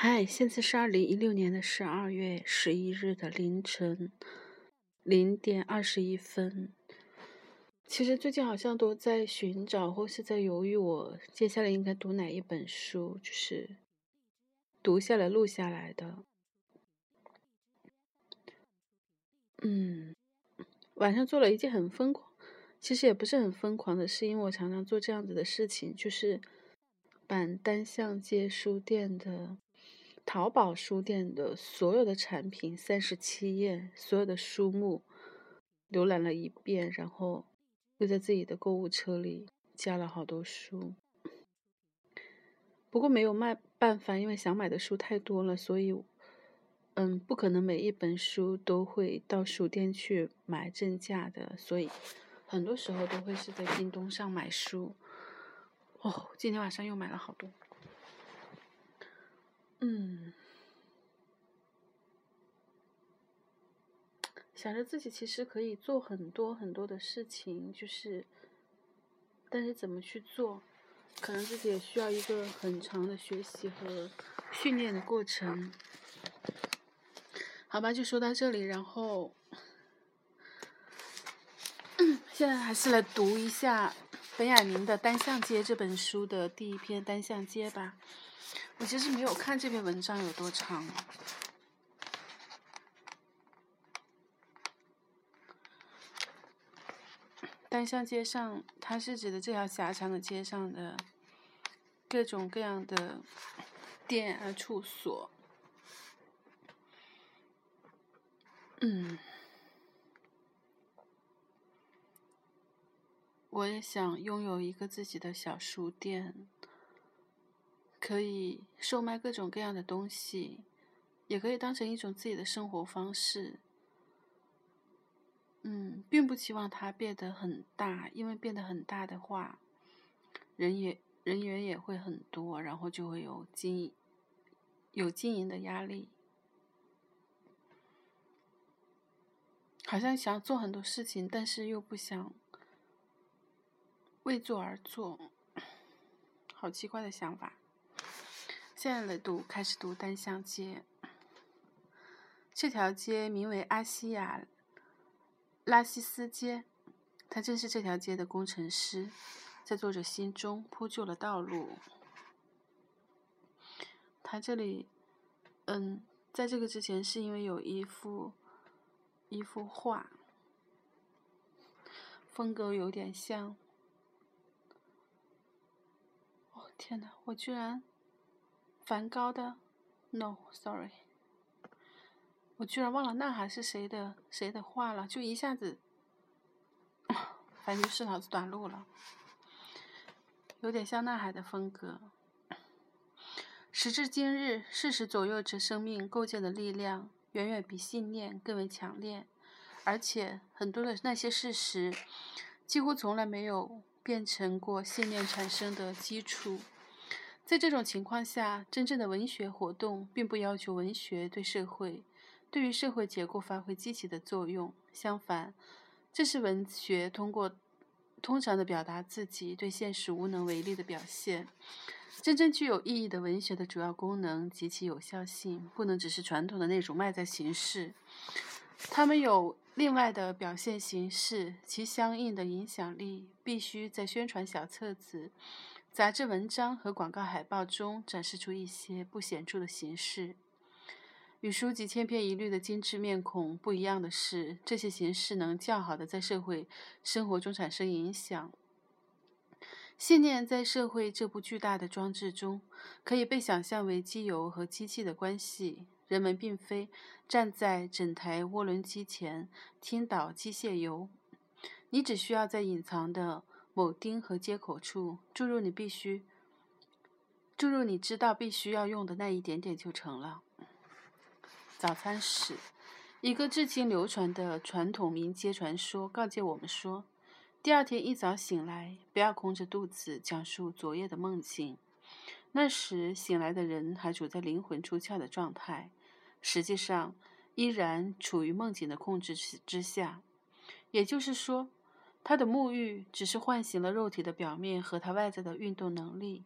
嗨，现在是二零一六年的十二月十一日的凌晨零点二十一分。其实最近好像都在寻找或是在犹豫，我接下来应该读哪一本书，就是读下来录下来的。嗯，晚上做了一件很疯狂，其实也不是很疯狂的事，因为我常常做这样子的事情，就是把单向街书店的。淘宝书店的所有的产品，三十七页，所有的书目浏览了一遍，然后又在自己的购物车里加了好多书。不过没有卖办法，因为想买的书太多了，所以嗯，不可能每一本书都会到书店去买正价的，所以很多时候都会是在京东上买书。哦，今天晚上又买了好多。嗯，想着自己其实可以做很多很多的事情，就是，但是怎么去做，可能自己也需要一个很长的学习和训练的过程。好吧，就说到这里，然后，现在还是来读一下本雅明的《单向街》这本书的第一篇《单向街》吧。我其实没有看这篇文章有多长。单向街上，它是指的这条狭长的街上的各种各样的店啊处所。嗯，我也想拥有一个自己的小书店。可以售卖各种各样的东西，也可以当成一种自己的生活方式。嗯，并不期望它变得很大，因为变得很大的话，人也人员也会很多，然后就会有经有经营的压力。好像想做很多事情，但是又不想为做而做，好奇怪的想法。现在来读，开始读单向街。这条街名为阿西亚拉西斯街，他正是这条街的工程师，在作者心中铺就了道路。他这里，嗯，在这个之前是因为有一幅一幅画，风格有点像。哦天哪，我居然！梵高的，no，sorry，我居然忘了《呐喊》是谁的谁的画了，就一下子，反正就是脑子短路了，有点像《呐喊》的风格。时至今日，事实左右着生命构建的力量，远远比信念更为强烈，而且很多的那些事实，几乎从来没有变成过信念产生的基础。在这种情况下，真正的文学活动并不要求文学对社会、对于社会结构发挥积极的作用。相反，这是文学通过通常的表达自己对现实无能为力的表现。真正具有意义的文学的主要功能及其有效性，不能只是传统的那种外在形式，它们有另外的表现形式，其相应的影响力必须在宣传小册子。杂志文章和广告海报中展示出一些不显著的形式。与书籍千篇一律的精致面孔不一样的是，这些形式能较好的在社会生活中产生影响。信念在社会这部巨大的装置中，可以被想象为机油和机器的关系。人们并非站在整台涡轮机前听倒机械油，你只需要在隐藏的。铆钉和接口处注入你必须注入你知道必须要用的那一点点就成了。早餐史，一个至今流传的传统民间传说告诫我们说：第二天一早醒来，不要空着肚子讲述昨夜的梦境。那时醒来的人还处在灵魂出窍的状态，实际上依然处于梦境的控制之之下。也就是说。他的沐浴只是唤醒了肉体的表面和他外在的运动能力，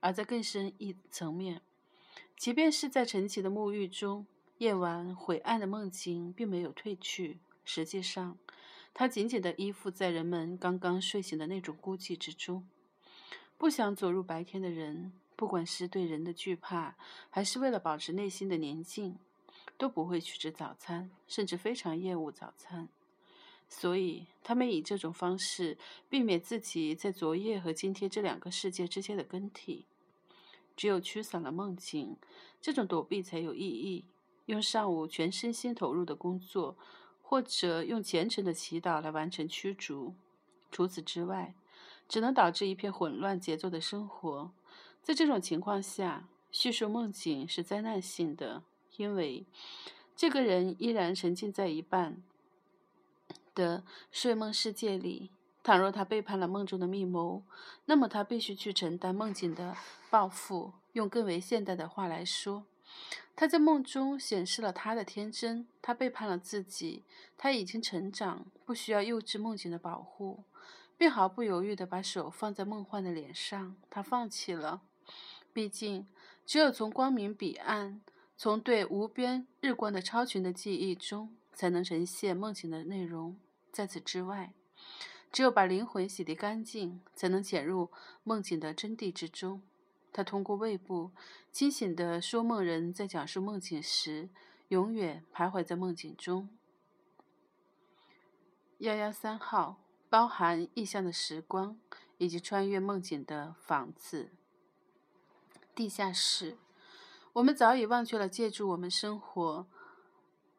而在更深一层面，即便是在晨起的沐浴中，夜晚晦暗的梦境并没有褪去。实际上，它紧紧地依附在人们刚刚睡醒的那种孤寂之中。不想走入白天的人，不管是对人的惧怕，还是为了保持内心的宁静，都不会去吃早餐，甚至非常厌恶早餐。所以，他们以这种方式避免自己在昨夜和今天这两个世界之间的更替。只有驱散了梦境，这种躲避才有意义。用上午全身心投入的工作，或者用虔诚的祈祷来完成驱逐。除此之外，只能导致一片混乱节奏的生活。在这种情况下，叙述梦境是灾难性的，因为这个人依然沉浸在一半的睡梦世界里。倘若他背叛了梦中的密谋，那么他必须去承担梦境的报复。用更为现代的话来说，他在梦中显示了他的天真。他背叛了自己，他已经成长，不需要幼稚梦境的保护，并毫不犹豫地把手放在梦幻的脸上。他放弃了。毕竟，只有从光明彼岸，从对无边日光的超群的记忆中，才能呈现梦境的内容。在此之外。只有把灵魂洗涤干净，才能潜入梦境的真谛之中。他通过胃部清醒的说梦人在讲述梦境时，永远徘徊在梦境中。幺幺三号包含意象的时光，以及穿越梦境的房子。地下室，我们早已忘却了借助我们生活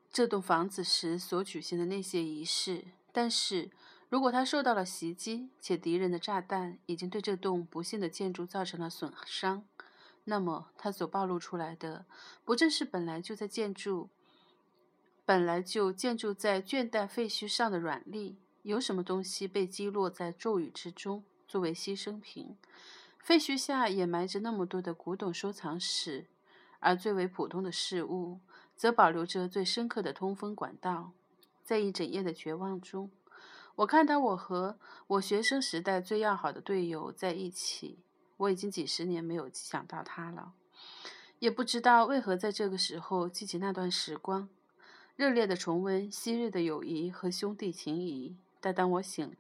这栋房子时所举行的那些仪式，但是。如果他受到了袭击，且敌人的炸弹已经对这栋不幸的建筑造成了损伤，那么他所暴露出来的，不正是本来就在建筑、本来就建筑在倦怠废墟上的软肋？有什么东西被击落在咒语之中，作为牺牲品？废墟下掩埋着那么多的古董收藏史，而最为普通的事物，则保留着最深刻的通风管道。在一整夜的绝望中。我看到我和我学生时代最要好的队友在一起，我已经几十年没有想到他了，也不知道为何在这个时候记起那段时光，热烈的重温昔日的友谊和兄弟情谊。但当我醒，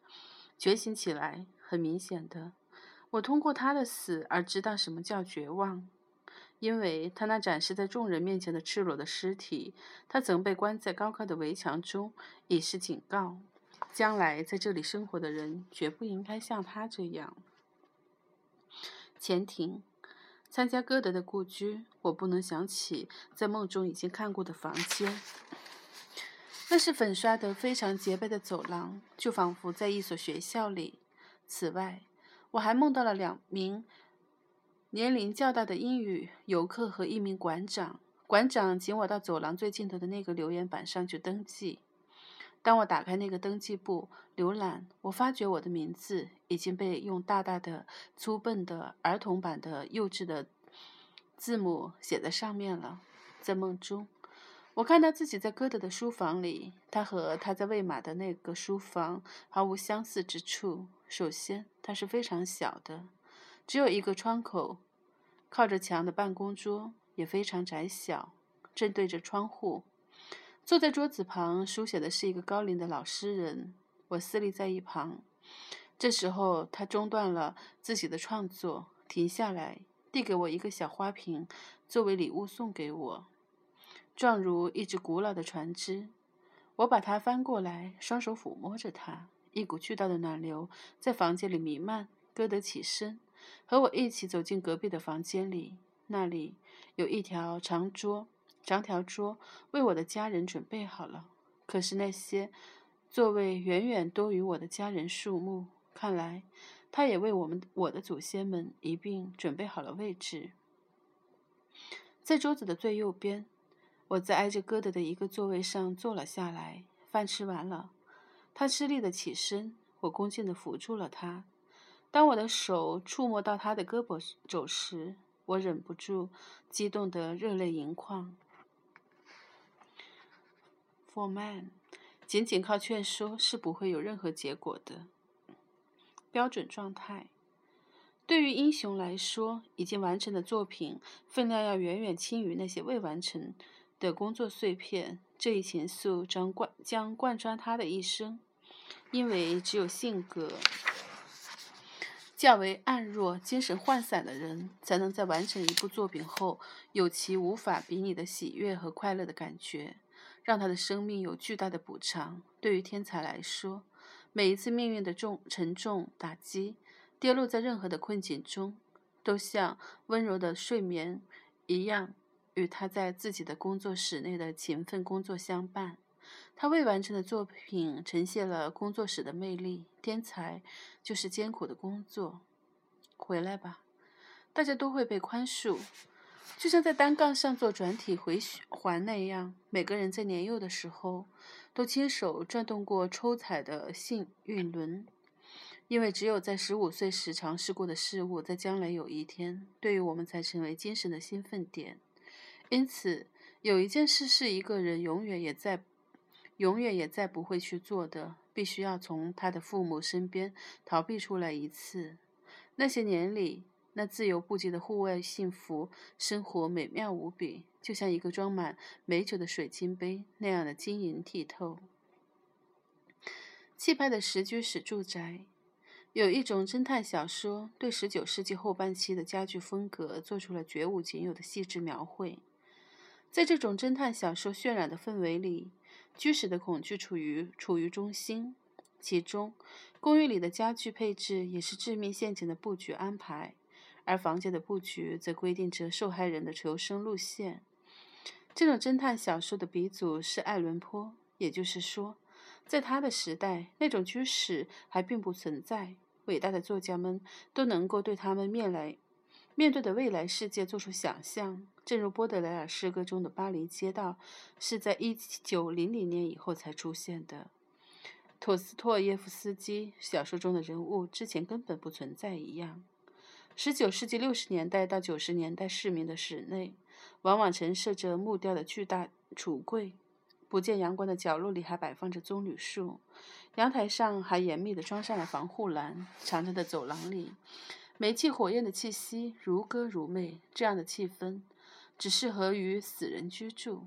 觉醒起来，很明显的，我通过他的死而知道什么叫绝望，因为他那展示在众人面前的赤裸的尸体，他曾被关在高高的围墙中，以示警告。将来在这里生活的人绝不应该像他这样。前庭，参加歌德的故居，我不能想起在梦中已经看过的房间。那是粉刷得非常洁白的走廊，就仿佛在一所学校里。此外，我还梦到了两名年龄较大的英语游客和一名馆长。馆长请我到走廊最尽头的那个留言板上去登记。当我打开那个登记簿浏览，我发觉我的名字已经被用大大的、粗笨的儿童版的幼稚的字母写在上面了。在梦中，我看到自己在哥德的书房里，他和他在魏玛的那个书房毫无相似之处。首先，它是非常小的，只有一个窗口，靠着墙的办公桌也非常窄小，正对着窗户。坐在桌子旁书写的是一个高龄的老诗人，我私立在一旁。这时候，他中断了自己的创作，停下来，递给我一个小花瓶，作为礼物送给我，状如一只古老的船只。我把它翻过来，双手抚摸着它，一股巨大的暖流在房间里弥漫。歌德起身，和我一起走进隔壁的房间里，那里有一条长桌。长条桌为我的家人准备好了，可是那些座位远远多于我的家人数目。看来，他也为我们我的祖先们一并准备好了位置。在桌子的最右边，我在挨着歌德的一个座位上坐了下来。饭吃完了，他吃力的起身，我恭敬的扶住了他。当我的手触摸到他的胳膊肘时，我忍不住激动得热泪盈眶。For man，仅仅靠劝说是不会有任何结果的。标准状态。对于英雄来说，已经完成的作品分量要远远轻于那些未完成的工作碎片。这一情愫将贯将贯穿他的一生，因为只有性格较为暗弱、精神涣散的人，才能在完成一部作品后，有其无法比拟的喜悦和快乐的感觉，让他的生命有巨大的补偿。对于天才来说，每一次命运的重沉重打击，跌落在任何的困境中，都像温柔的睡眠一样。与他在自己的工作室内的勤奋工作相伴，他未完成的作品呈现了工作室的魅力。天才就是艰苦的工作。回来吧，大家都会被宽恕，就像在单杠上做转体回环那样。每个人在年幼的时候都亲手转动过抽彩的幸运轮，因为只有在十五岁时尝试过的事物，在将来有一天，对于我们才成为精神的兴奋点。因此，有一件事是一个人永远也在、永远也再不会去做的，必须要从他的父母身边逃避出来一次。那些年里，那自由不羁的户外幸福生活美妙无比，就像一个装满美酒的水晶杯那样的晶莹剔透。气派的十居室住宅，有一种侦探小说对十九世纪后半期的家具风格做出了绝无仅有的细致描绘。在这种侦探小说渲染的氛围里，居室的恐惧处于处于中心。其中，公寓里的家具配置也是致命陷阱的布局安排，而房间的布局则规定着受害人的求生路线。这种侦探小说的鼻祖是爱伦坡，也就是说，在他的时代，那种居室还并不存在。伟大的作家们都能够对他们面来。面对的未来世界做出想象，正如波德莱尔诗歌中的巴黎街道是在一九零零年以后才出现的。托斯托耶夫斯基小说中的人物之前根本不存在一样。十九世纪六十年代到九十年代，市民的室内往往陈设着木雕的巨大橱柜，不见阳光的角落里还摆放着棕榈树，阳台上还严密地装上了防护栏。长长的走廊里。煤气火焰的气息如歌如魅，这样的气氛只适合于死人居住。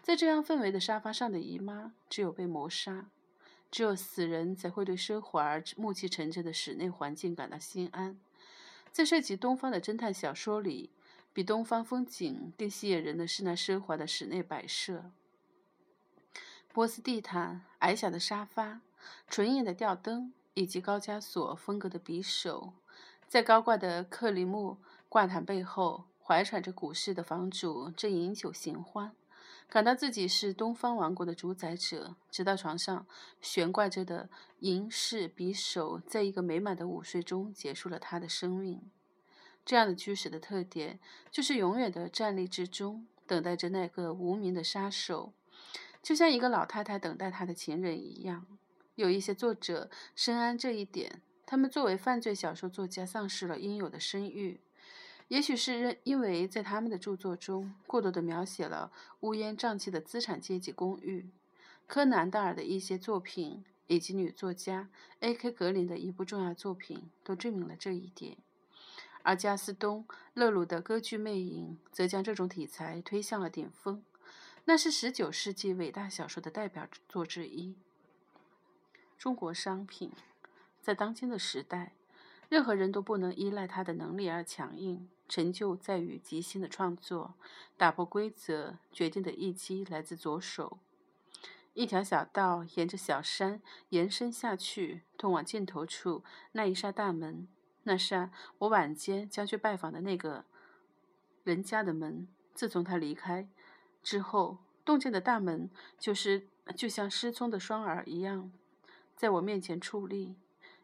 在这样氛围的沙发上的姨妈，只有被谋杀，只有死人才会对奢华而暮气沉沉的室内环境感到心安。在涉及东方的侦探小说里，比东方风景更吸引人的是那奢华的室内摆设：波斯地毯、矮小的沙发、纯银的吊灯，以及高加索风格的匕首。在高挂的克里木挂毯背后，怀揣着古式的房主正饮酒闲欢，感到自己是东方王国的主宰者。直到床上悬挂着的银饰匕首，在一个美满的午睡中结束了他的生命。这样的居室的特点，就是永远的站立之中，等待着那个无名的杀手，就像一个老太太等待她的情人一样。有一些作者深谙这一点。他们作为犯罪小说作家，丧失了应有的声誉，也许是认因为在他们的著作中过多地描写了乌烟瘴气的资产阶级公寓。柯南道尔的一些作品，以及女作家 A.K. 格林的一部重要作品，都证明了这一点。而加斯东·勒鲁的《歌剧魅影》则将这种题材推向了顶峰，那是19世纪伟大小说的代表作之一。中国商品。在当今的时代，任何人都不能依赖他的能力而强硬。成就在于即兴的创作，打破规则。决定的一击来自左手。一条小道沿着小山延伸下去，通往尽头处那一扇大门。那扇我晚间将去拜访的那个人家的门。自从他离开之后，洞见的大门就是就像失聪的双耳一样，在我面前矗立。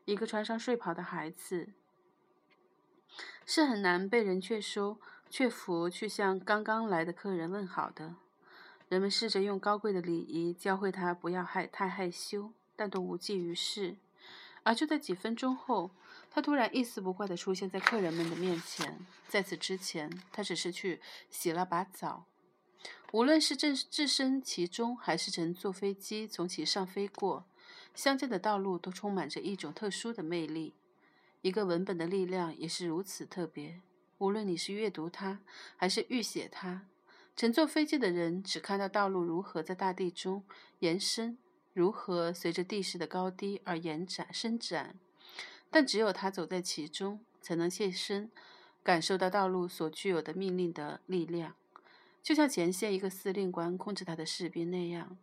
一个穿上睡袍的孩子是很难被人劝收、劝服去向刚刚来的客人问好的。人们试着用高贵的礼仪教会他不要害太害羞，但都无济于事。而就在几分钟后，他突然一丝不挂地出现在客人们的面前。在此之前，他只是去洗了把澡。无论是置置身其中，还是乘坐飞机从其上飞过。乡间的道路都充满着一种特殊的魅力。一个文本的力量也是如此特别。无论你是阅读它，还是预写它，乘坐飞机的人只看到道路如何在大地中延伸，如何随着地势的高低而延展伸展，但只有他走在其中，才能切身感受到道路所具有的命令的力量，就像前线一个司令官控制他的士兵那样，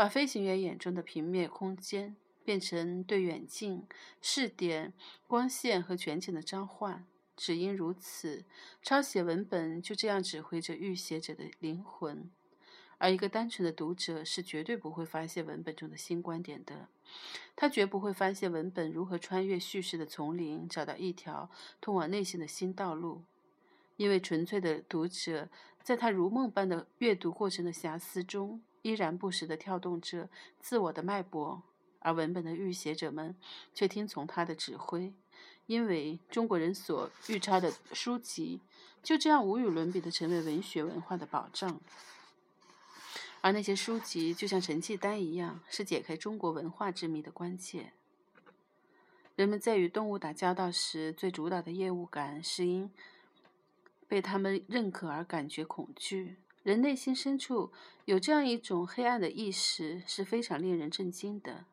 把飞行员眼中的平面空间变成对远近、视点、光线和全景的召唤。只因如此，抄写文本就这样指挥着预写者的灵魂，而一个单纯的读者是绝对不会发现文本中的新观点的。他绝不会发现文本如何穿越叙事的丛林，找到一条通往内心的新道路。因为纯粹的读者在他如梦般的阅读过程的遐思中，依然不时地跳动着自我的脉搏，而文本的预写者们却听从他的指挥。因为中国人所预抄的书籍就这样无与伦比的成为文学文化的保障，而那些书籍就像成绩单一样，是解开中国文化之谜的关键。人们在与动物打交道时，最主导的厌恶感是因被他们认可而感觉恐惧。人内心深处有这样一种黑暗的意识，是非常令人震惊的。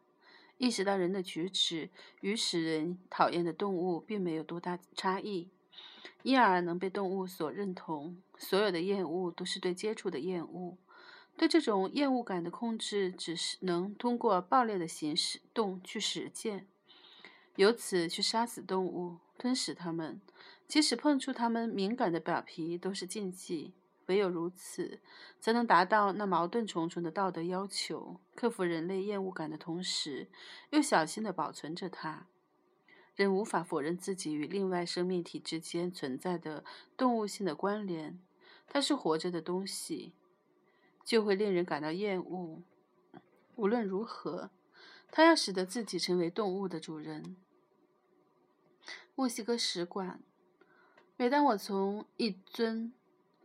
意识到人的举止与使人讨厌的动物并没有多大差异，因而能被动物所认同。所有的厌恶都是对接触的厌恶，对这种厌恶感的控制只是能通过暴烈的行动去实践，由此去杀死动物、吞噬它们，即使碰触它们敏感的表皮都是禁忌。唯有如此，才能达到那矛盾重重的道德要求：克服人类厌恶感的同时，又小心地保存着它。人无法否认自己与另外生命体之间存在的动物性的关联，它是活着的东西，就会令人感到厌恶。无论如何，他要使得自己成为动物的主人。墨西哥使馆，每当我从一尊。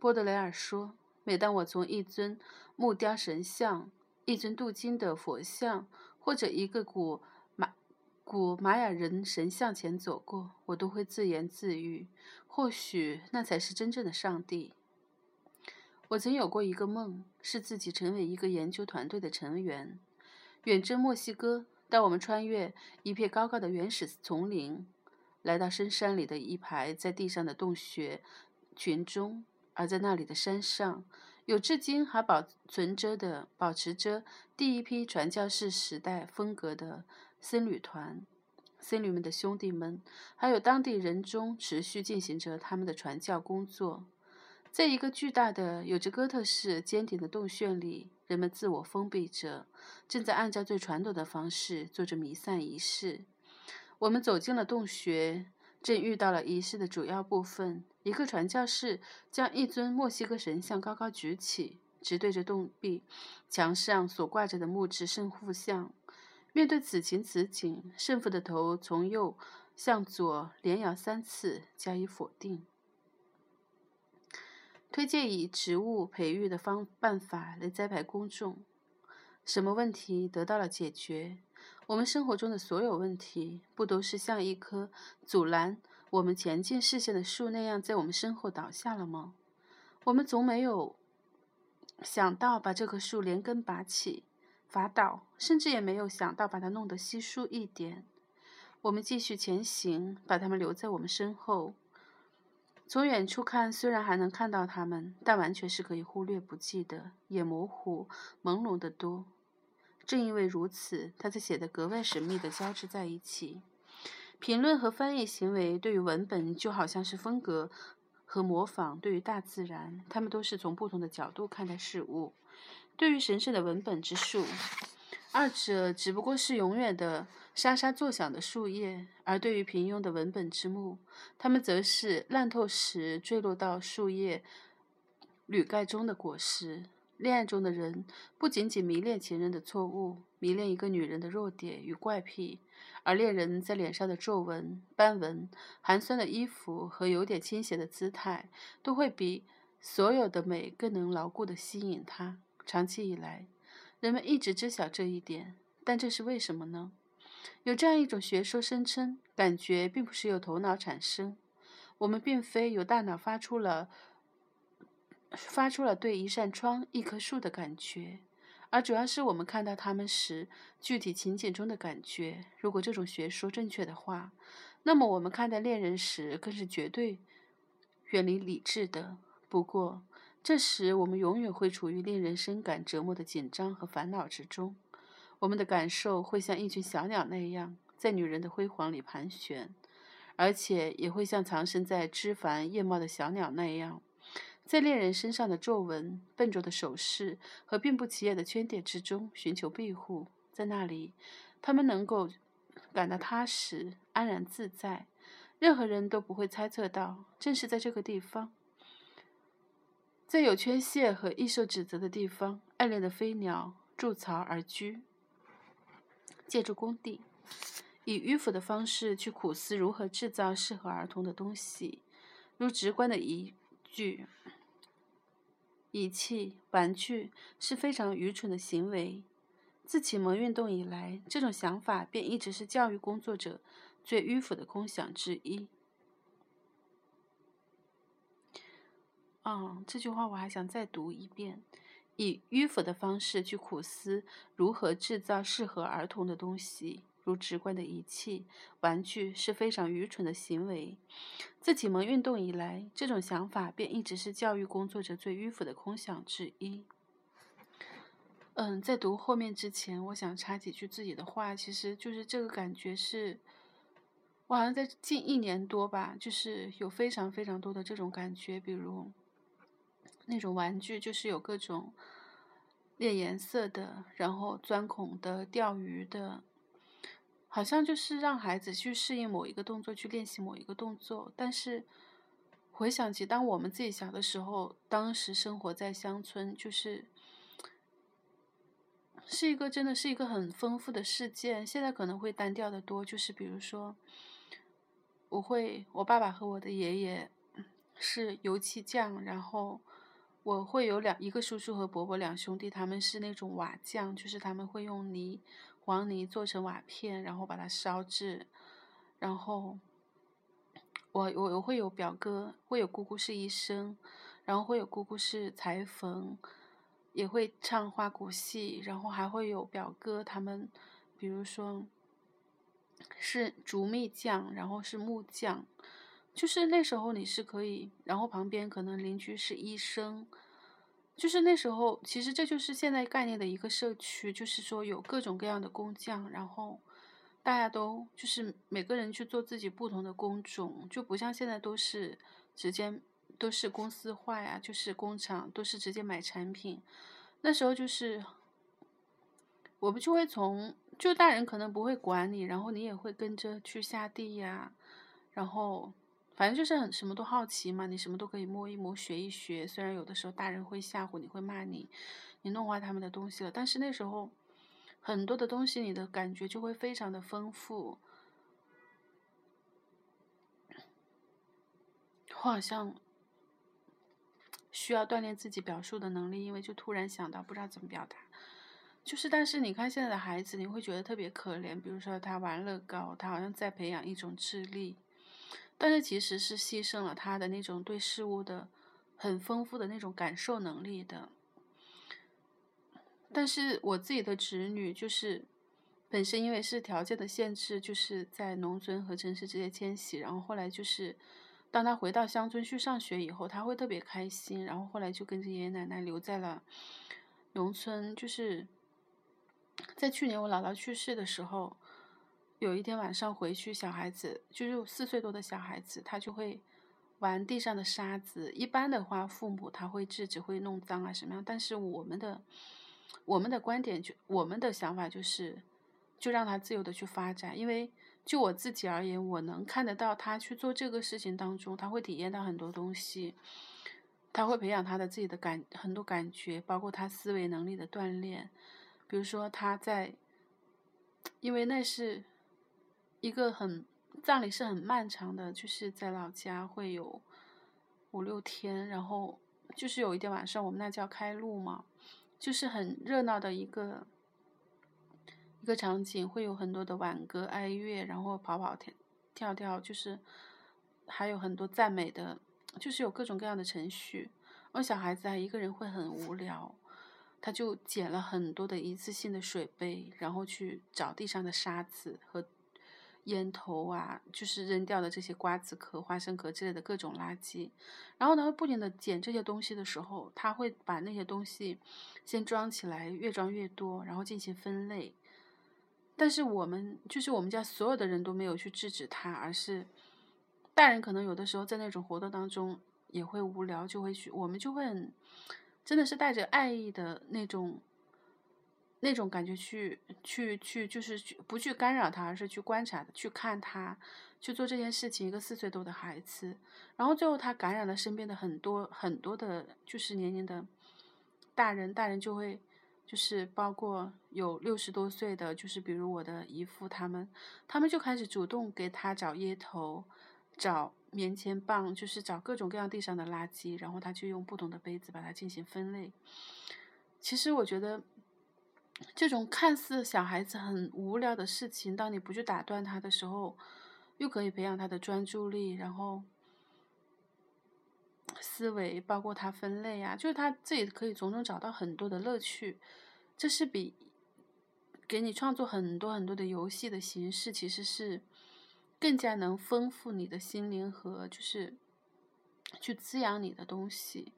波德雷尔说：“每当我从一尊木雕神像、一尊镀金的佛像，或者一个古玛古玛雅人神像前走过，我都会自言自语：或许那才是真正的上帝。我曾有过一个梦，是自己成为一个研究团队的成员，远征墨西哥。当我们穿越一片高高的原始丛林，来到深山里的一排在地上的洞穴群中。”而在那里的山上，有至今还保存着的、保持着第一批传教士时代风格的僧侣团，僧侣们的兄弟们，还有当地人中持续进行着他们的传教工作。在一个巨大的、有着哥特式尖顶的洞穴里，人们自我封闭着，正在按照最传统的方式做着弥散仪式。我们走进了洞穴。正遇到了仪式的主要部分，一个传教士将一尊墨西哥神像高高举起，直对着洞壁墙上所挂着的木质圣父像。面对此情此景，圣父的头从右向左连摇三次，加以否定，推荐以植物培育的方办法来栽培公众。什么问题得到了解决？我们生活中的所有问题，不都是像一棵阻拦我们前进视线的树那样，在我们身后倒下了吗？我们总没有想到把这棵树连根拔起、伐倒，甚至也没有想到把它弄得稀疏一点。我们继续前行，把它们留在我们身后。从远处看，虽然还能看到它们，但完全是可以忽略不计的，也模糊、朦胧得多。正因为如此，它才显得格外神秘地交织在一起。评论和翻译行为对于文本就好像是风格和模仿对于大自然，他们都是从不同的角度看待事物。对于神圣的文本之树，二者只不过是永远的沙沙作响的树叶；而对于平庸的文本之木，它们则是烂透时坠落到树叶铝盖中的果实。恋爱中的人不仅仅迷恋情人的错误，迷恋一个女人的弱点与怪癖，而恋人在脸上的皱纹、斑纹、寒酸的衣服和有点倾斜的姿态，都会比所有的美更能牢固地吸引他。长期以来，人们一直知晓这一点，但这是为什么呢？有这样一种学说声称，感觉并不是由头脑产生，我们并非由大脑发出了发出了对一扇窗、一棵树的感觉，而主要是我们看到他们时具体情景中的感觉。如果这种学说正确的话，那么我们看待恋人时更是绝对远离理智的。不过，这时我们永远会处于令人深感折磨的紧张和烦恼之中。我们的感受会像一群小鸟那样，在女人的辉煌里盘旋，而且也会像藏身在枝繁叶茂的小鸟那样，在恋人身上的皱纹、笨拙的手势和并不起眼的圈点之中寻求庇护。在那里，他们能够感到踏实、安然自在。任何人都不会猜测到，正是在这个地方。在有缺陷和易受指责的地方，爱恋的飞鸟筑巢而居，借助工地，以迂腐的方式去苦思如何制造适合儿童的东西，如直观的一句：“仪器、玩具是非常愚蠢的行为。”自启蒙运动以来，这种想法便一直是教育工作者最迂腐的空想之一。嗯，这句话我还想再读一遍：以迂腐的方式去苦思如何制造适合儿童的东西，如直观的仪器、玩具是非常愚蠢的行为。自启蒙运动以来，这种想法便一直是教育工作者最迂腐的空想之一。嗯，在读后面之前，我想插几句自己的话，其实就是这个感觉是，我好像在近一年多吧，就是有非常非常多的这种感觉，比如。那种玩具就是有各种练颜色的，然后钻孔的、钓鱼的，好像就是让孩子去适应某一个动作，去练习某一个动作。但是回想起当我们自己小的时候，当时生活在乡村，就是是一个真的是一个很丰富的事件。现在可能会单调的多，就是比如说，我会我爸爸和我的爷爷是油漆匠，然后。我会有两一个叔叔和伯伯两兄弟，他们是那种瓦匠，就是他们会用泥黄泥做成瓦片，然后把它烧制。然后我我我会有表哥，会有姑姑是医生，然后会有姑姑是裁缝，也会唱花鼓戏，然后还会有表哥他们，比如说是竹篾匠，然后是木匠。就是那时候你是可以，然后旁边可能邻居是医生，就是那时候其实这就是现在概念的一个社区，就是说有各种各样的工匠，然后大家都就是每个人去做自己不同的工种，就不像现在都是直接都是公司化呀，就是工厂都是直接买产品，那时候就是我们就会从就大人可能不会管你，然后你也会跟着去下地呀，然后。反正就是很什么都好奇嘛，你什么都可以摸一摸、学一学。虽然有的时候大人会吓唬你，会骂你，你弄坏他们的东西了。但是那时候很多的东西，你的感觉就会非常的丰富。我好像需要锻炼自己表述的能力，因为就突然想到不知道怎么表达。就是，但是你看现在的孩子，你会觉得特别可怜。比如说他玩乐高，他好像在培养一种智力。但是其实是牺牲了他的那种对事物的很丰富的那种感受能力的。但是我自己的侄女就是本身因为是条件的限制，就是在农村和城市之间迁徙，然后后来就是当他回到乡村去上学以后，他会特别开心，然后后来就跟着爷爷奶奶留在了农村。就是在去年我姥姥去世的时候。有一天晚上回去，小孩子就是四岁多的小孩子，他就会玩地上的沙子。一般的话，父母他会制止，会弄脏啊什么样。但是我们的我们的观点就我们的想法就是，就让他自由的去发展。因为就我自己而言，我能看得到他去做这个事情当中，他会体验到很多东西，他会培养他的自己的感很多感觉，包括他思维能力的锻炼。比如说他在，因为那是。一个很葬礼是很漫长的，就是在老家会有五六天，然后就是有一天晚上，我们那叫开路嘛，就是很热闹的一个一个场景，会有很多的挽歌、哀乐，然后跑跑跳跳跳，就是还有很多赞美的，就是有各种各样的程序。而小孩子啊，一个人会很无聊，他就捡了很多的一次性的水杯，然后去找地上的沙子和。烟头啊，就是扔掉的这些瓜子壳、花生壳之类的各种垃圾。然后呢，不停的捡这些东西的时候，他会把那些东西先装起来，越装越多，然后进行分类。但是我们就是我们家所有的人都没有去制止他，而是大人可能有的时候在那种活动当中也会无聊，就会去，我们就会很真的是带着爱意的那种。那种感觉去去去，就是去不去干扰他，而是去观察、去看他去做这件事情。一个四岁多的孩子，然后最后他感染了身边的很多很多的，就是年龄的大人，大人就会就是包括有六十多岁的，就是比如我的姨父他们，他们就开始主动给他找烟头、找棉签棒，就是找各种各样地上的垃圾，然后他就用不同的杯子把它进行分类。其实我觉得。这种看似小孩子很无聊的事情，当你不去打断他的时候，又可以培养他的专注力，然后思维，包括他分类啊，就是他自己可以从中找到很多的乐趣。这是比给你创作很多很多的游戏的形式，其实是更加能丰富你的心灵和就是去滋养你的东西。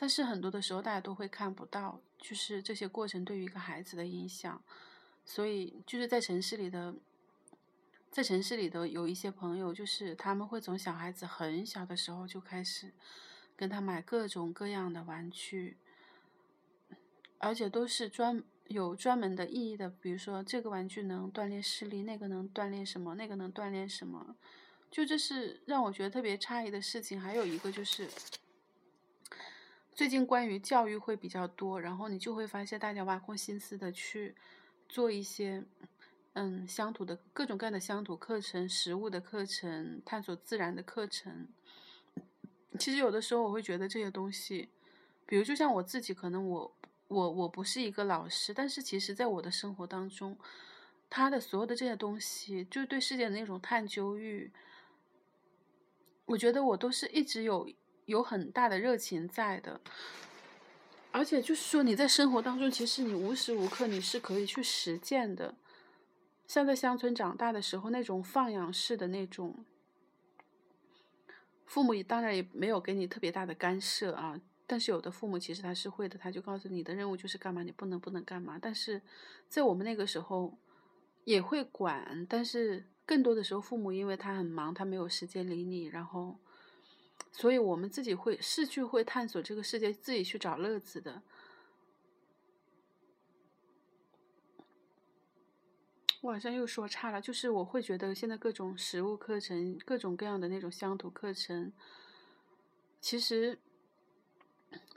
但是很多的时候，大家都会看不到，就是这些过程对于一个孩子的影响。所以就是在城市里的，在城市里的有一些朋友，就是他们会从小孩子很小的时候就开始跟他买各种各样的玩具，而且都是专有专门的意义的，比如说这个玩具能锻炼视力，那个能锻炼什么，那个能锻炼什么，就这是让我觉得特别诧异的事情。还有一个就是。最近关于教育会比较多，然后你就会发现大家挖空心思的去做一些，嗯，乡土的各种各样的乡土课程、食物的课程、探索自然的课程。其实有的时候我会觉得这些东西，比如就像我自己，可能我我我不是一个老师，但是其实在我的生活当中，他的所有的这些东西，就是对世界的那种探究欲，我觉得我都是一直有。有很大的热情在的，而且就是说你在生活当中，其实你无时无刻你是可以去实践的。像在乡村长大的时候，那种放养式的那种，父母当然也没有给你特别大的干涉啊。但是有的父母其实他是会的，他就告诉你的任务就是干嘛，你不能不能干嘛。但是在我们那个时候也会管，但是更多的时候父母因为他很忙，他没有时间理你，然后。所以，我们自己会是去会探索这个世界，自己去找乐子的。我好像又说差了，就是我会觉得现在各种食物课程、各种各样的那种乡土课程，其实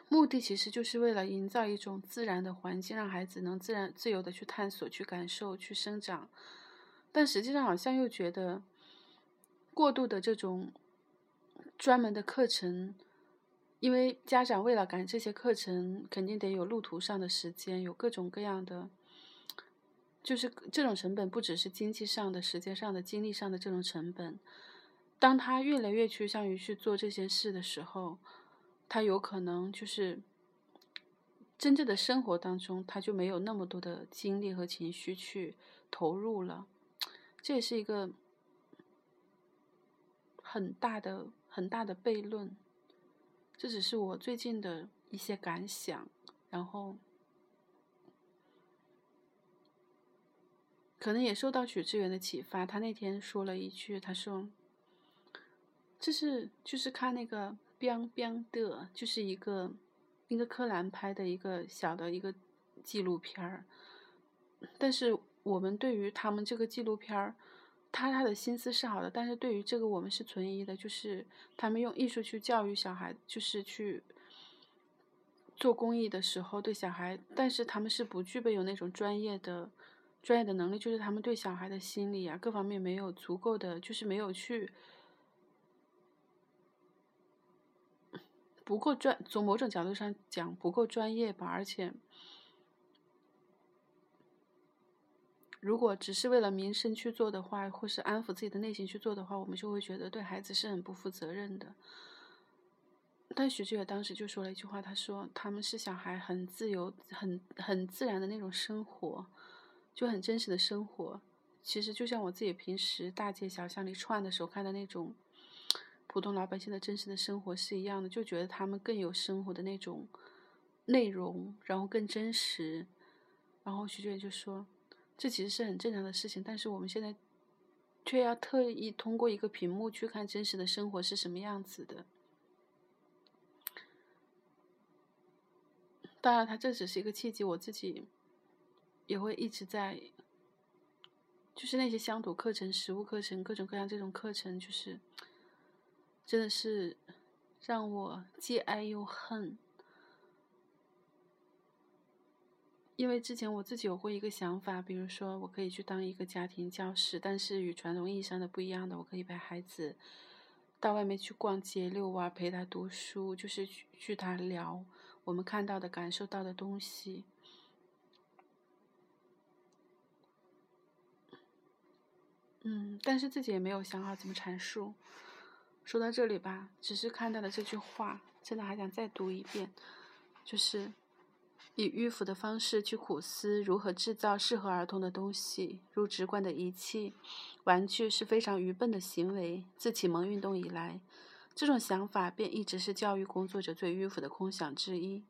目的其实就是为了营造一种自然的环境，让孩子能自然自由的去探索、去感受、去生长。但实际上，好像又觉得过度的这种。专门的课程，因为家长为了赶这些课程，肯定得有路途上的时间，有各种各样的，就是这种成本不只是经济上的、时间上的、精力上的这种成本。当他越来越趋向于去做这些事的时候，他有可能就是真正的生活当中，他就没有那么多的精力和情绪去投入了。这也是一个很大的。很大的悖论，这只是我最近的一些感想，然后可能也受到许志远的启发。他那天说了一句，他说：“这是就是看那个 ‘biang biang’ 的，就是一个一个柯南拍的一个小的一个纪录片儿。但是我们对于他们这个纪录片儿。”他他的心思是好的，但是对于这个我们是存疑的，就是他们用艺术去教育小孩，就是去做公益的时候对小孩，但是他们是不具备有那种专业的专业的能力，就是他们对小孩的心理啊各方面没有足够的，就是没有去不够专，从某种角度上讲不够专业吧，而且。如果只是为了名声去做的话，或是安抚自己的内心去做的话，我们就会觉得对孩子是很不负责任的。但许志远当时就说了一句话，他说他们是小孩很自由、很很自然的那种生活，就很真实的生活。其实就像我自己平时大街小巷里串的时候看的那种普通老百姓的真实的生活是一样的，就觉得他们更有生活的那种内容，然后更真实。然后徐志远就说，这其实是很正常的事情，但是我们现在却要特意通过一个屏幕去看真实的生活是什么样子的。当然，他这只是一个契机，我自己也会一直在，就是那些乡土课程、实物课程、各种各样这种课程，就是真的是让我既爱又恨。因为之前我自己有过一个想法，比如说我可以去当一个家庭教师，但是与传统意义上的不一样的，我可以陪孩子到外面去逛街、遛弯，陪他读书，就是去去他聊。我们看到的、感受到的东西，嗯，但是自己也没有想好怎么阐述。说到这里吧，只是看到了这句话，真的还想再读一遍，就是以迂腐的方式去苦思如何制造适合儿童的东西，如直观的仪器、玩具是非常愚笨的行为。自启蒙运动以来。这种想法便一直是教育工作者最迂腐的空想之一。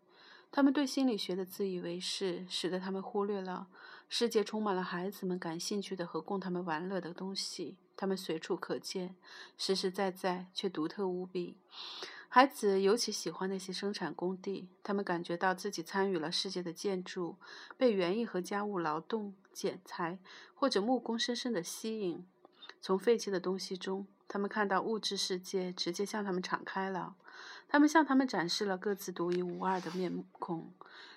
他们对心理学的自以为是，使得他们忽略了世界充满了孩子们感兴趣的和供他们玩乐的东西。他们随处可见，实实在在却独特无比。孩子尤其喜欢那些生产工地，他们感觉到自己参与了世界的建筑，被园艺和家务劳动、剪裁或者木工深深的吸引。从废弃的东西中。他们看到物质世界直接向他们敞开了，他们向他们展示了各自独一无二的面孔。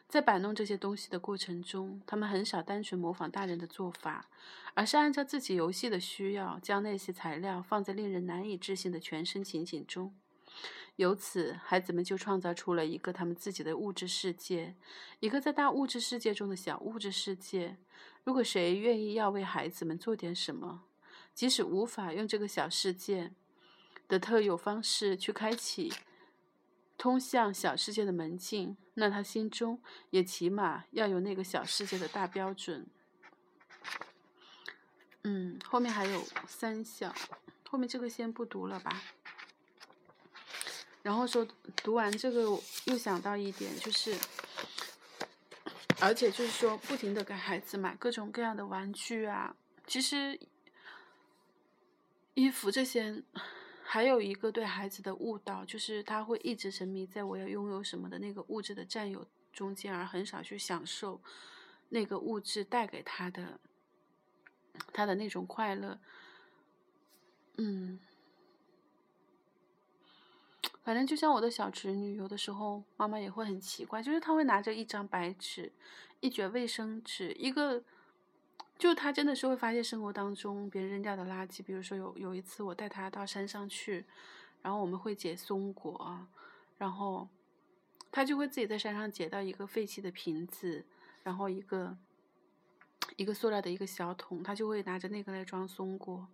在摆弄这些东西的过程中，他们很少单纯模仿大人的做法，而是按照自己游戏的需要，将那些材料放在令人难以置信的全身情景中。由此，孩子们就创造出了一个他们自己的物质世界，一个在大物质世界中的小物质世界。如果谁愿意要为孩子们做点什么，即使无法用这个小世界的特有方式去开启通向小世界的门径，那他心中也起码要有那个小世界的大标准。嗯，后面还有三项，后面这个先不读了吧。然后说读完这个又想到一点，就是，而且就是说不停的给孩子买各种各样的玩具啊，其实。衣服这些，还有一个对孩子的误导，就是他会一直沉迷在我要拥有什么的那个物质的占有中间，而很少去享受那个物质带给他的他的那种快乐。嗯，反正就像我的小侄女，有的时候妈妈也会很奇怪，就是她会拿着一张白纸、一卷卫生纸、一个。就他真的是会发现生活当中别人扔掉的垃圾，比如说有有一次我带他到山上去，然后我们会捡松果，然后他就会自己在山上捡到一个废弃的瓶子，然后一个一个塑料的一个小桶，他就会拿着那个来装松果，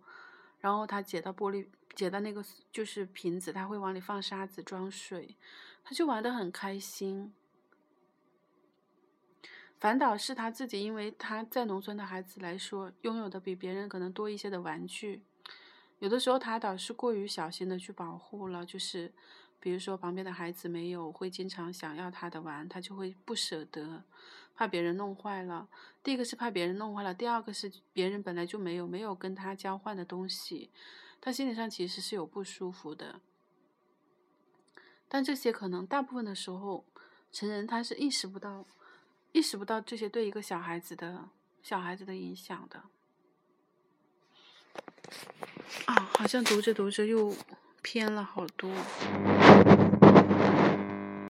然后他捡到玻璃捡到那个就是瓶子，他会往里放沙子装水，他就玩的很开心。反倒是他自己，因为他在农村的孩子来说，拥有的比别人可能多一些的玩具。有的时候他倒是过于小心的去保护了，就是比如说旁边的孩子没有，会经常想要他的玩，他就会不舍得，怕别人弄坏了。第一个是怕别人弄坏了，第二个是别人本来就没有没有跟他交换的东西，他心理上其实是有不舒服的。但这些可能大部分的时候，成人他是意识不到。意识不到这些对一个小孩子的小孩子的影响的啊，好像读着读着又偏了好多。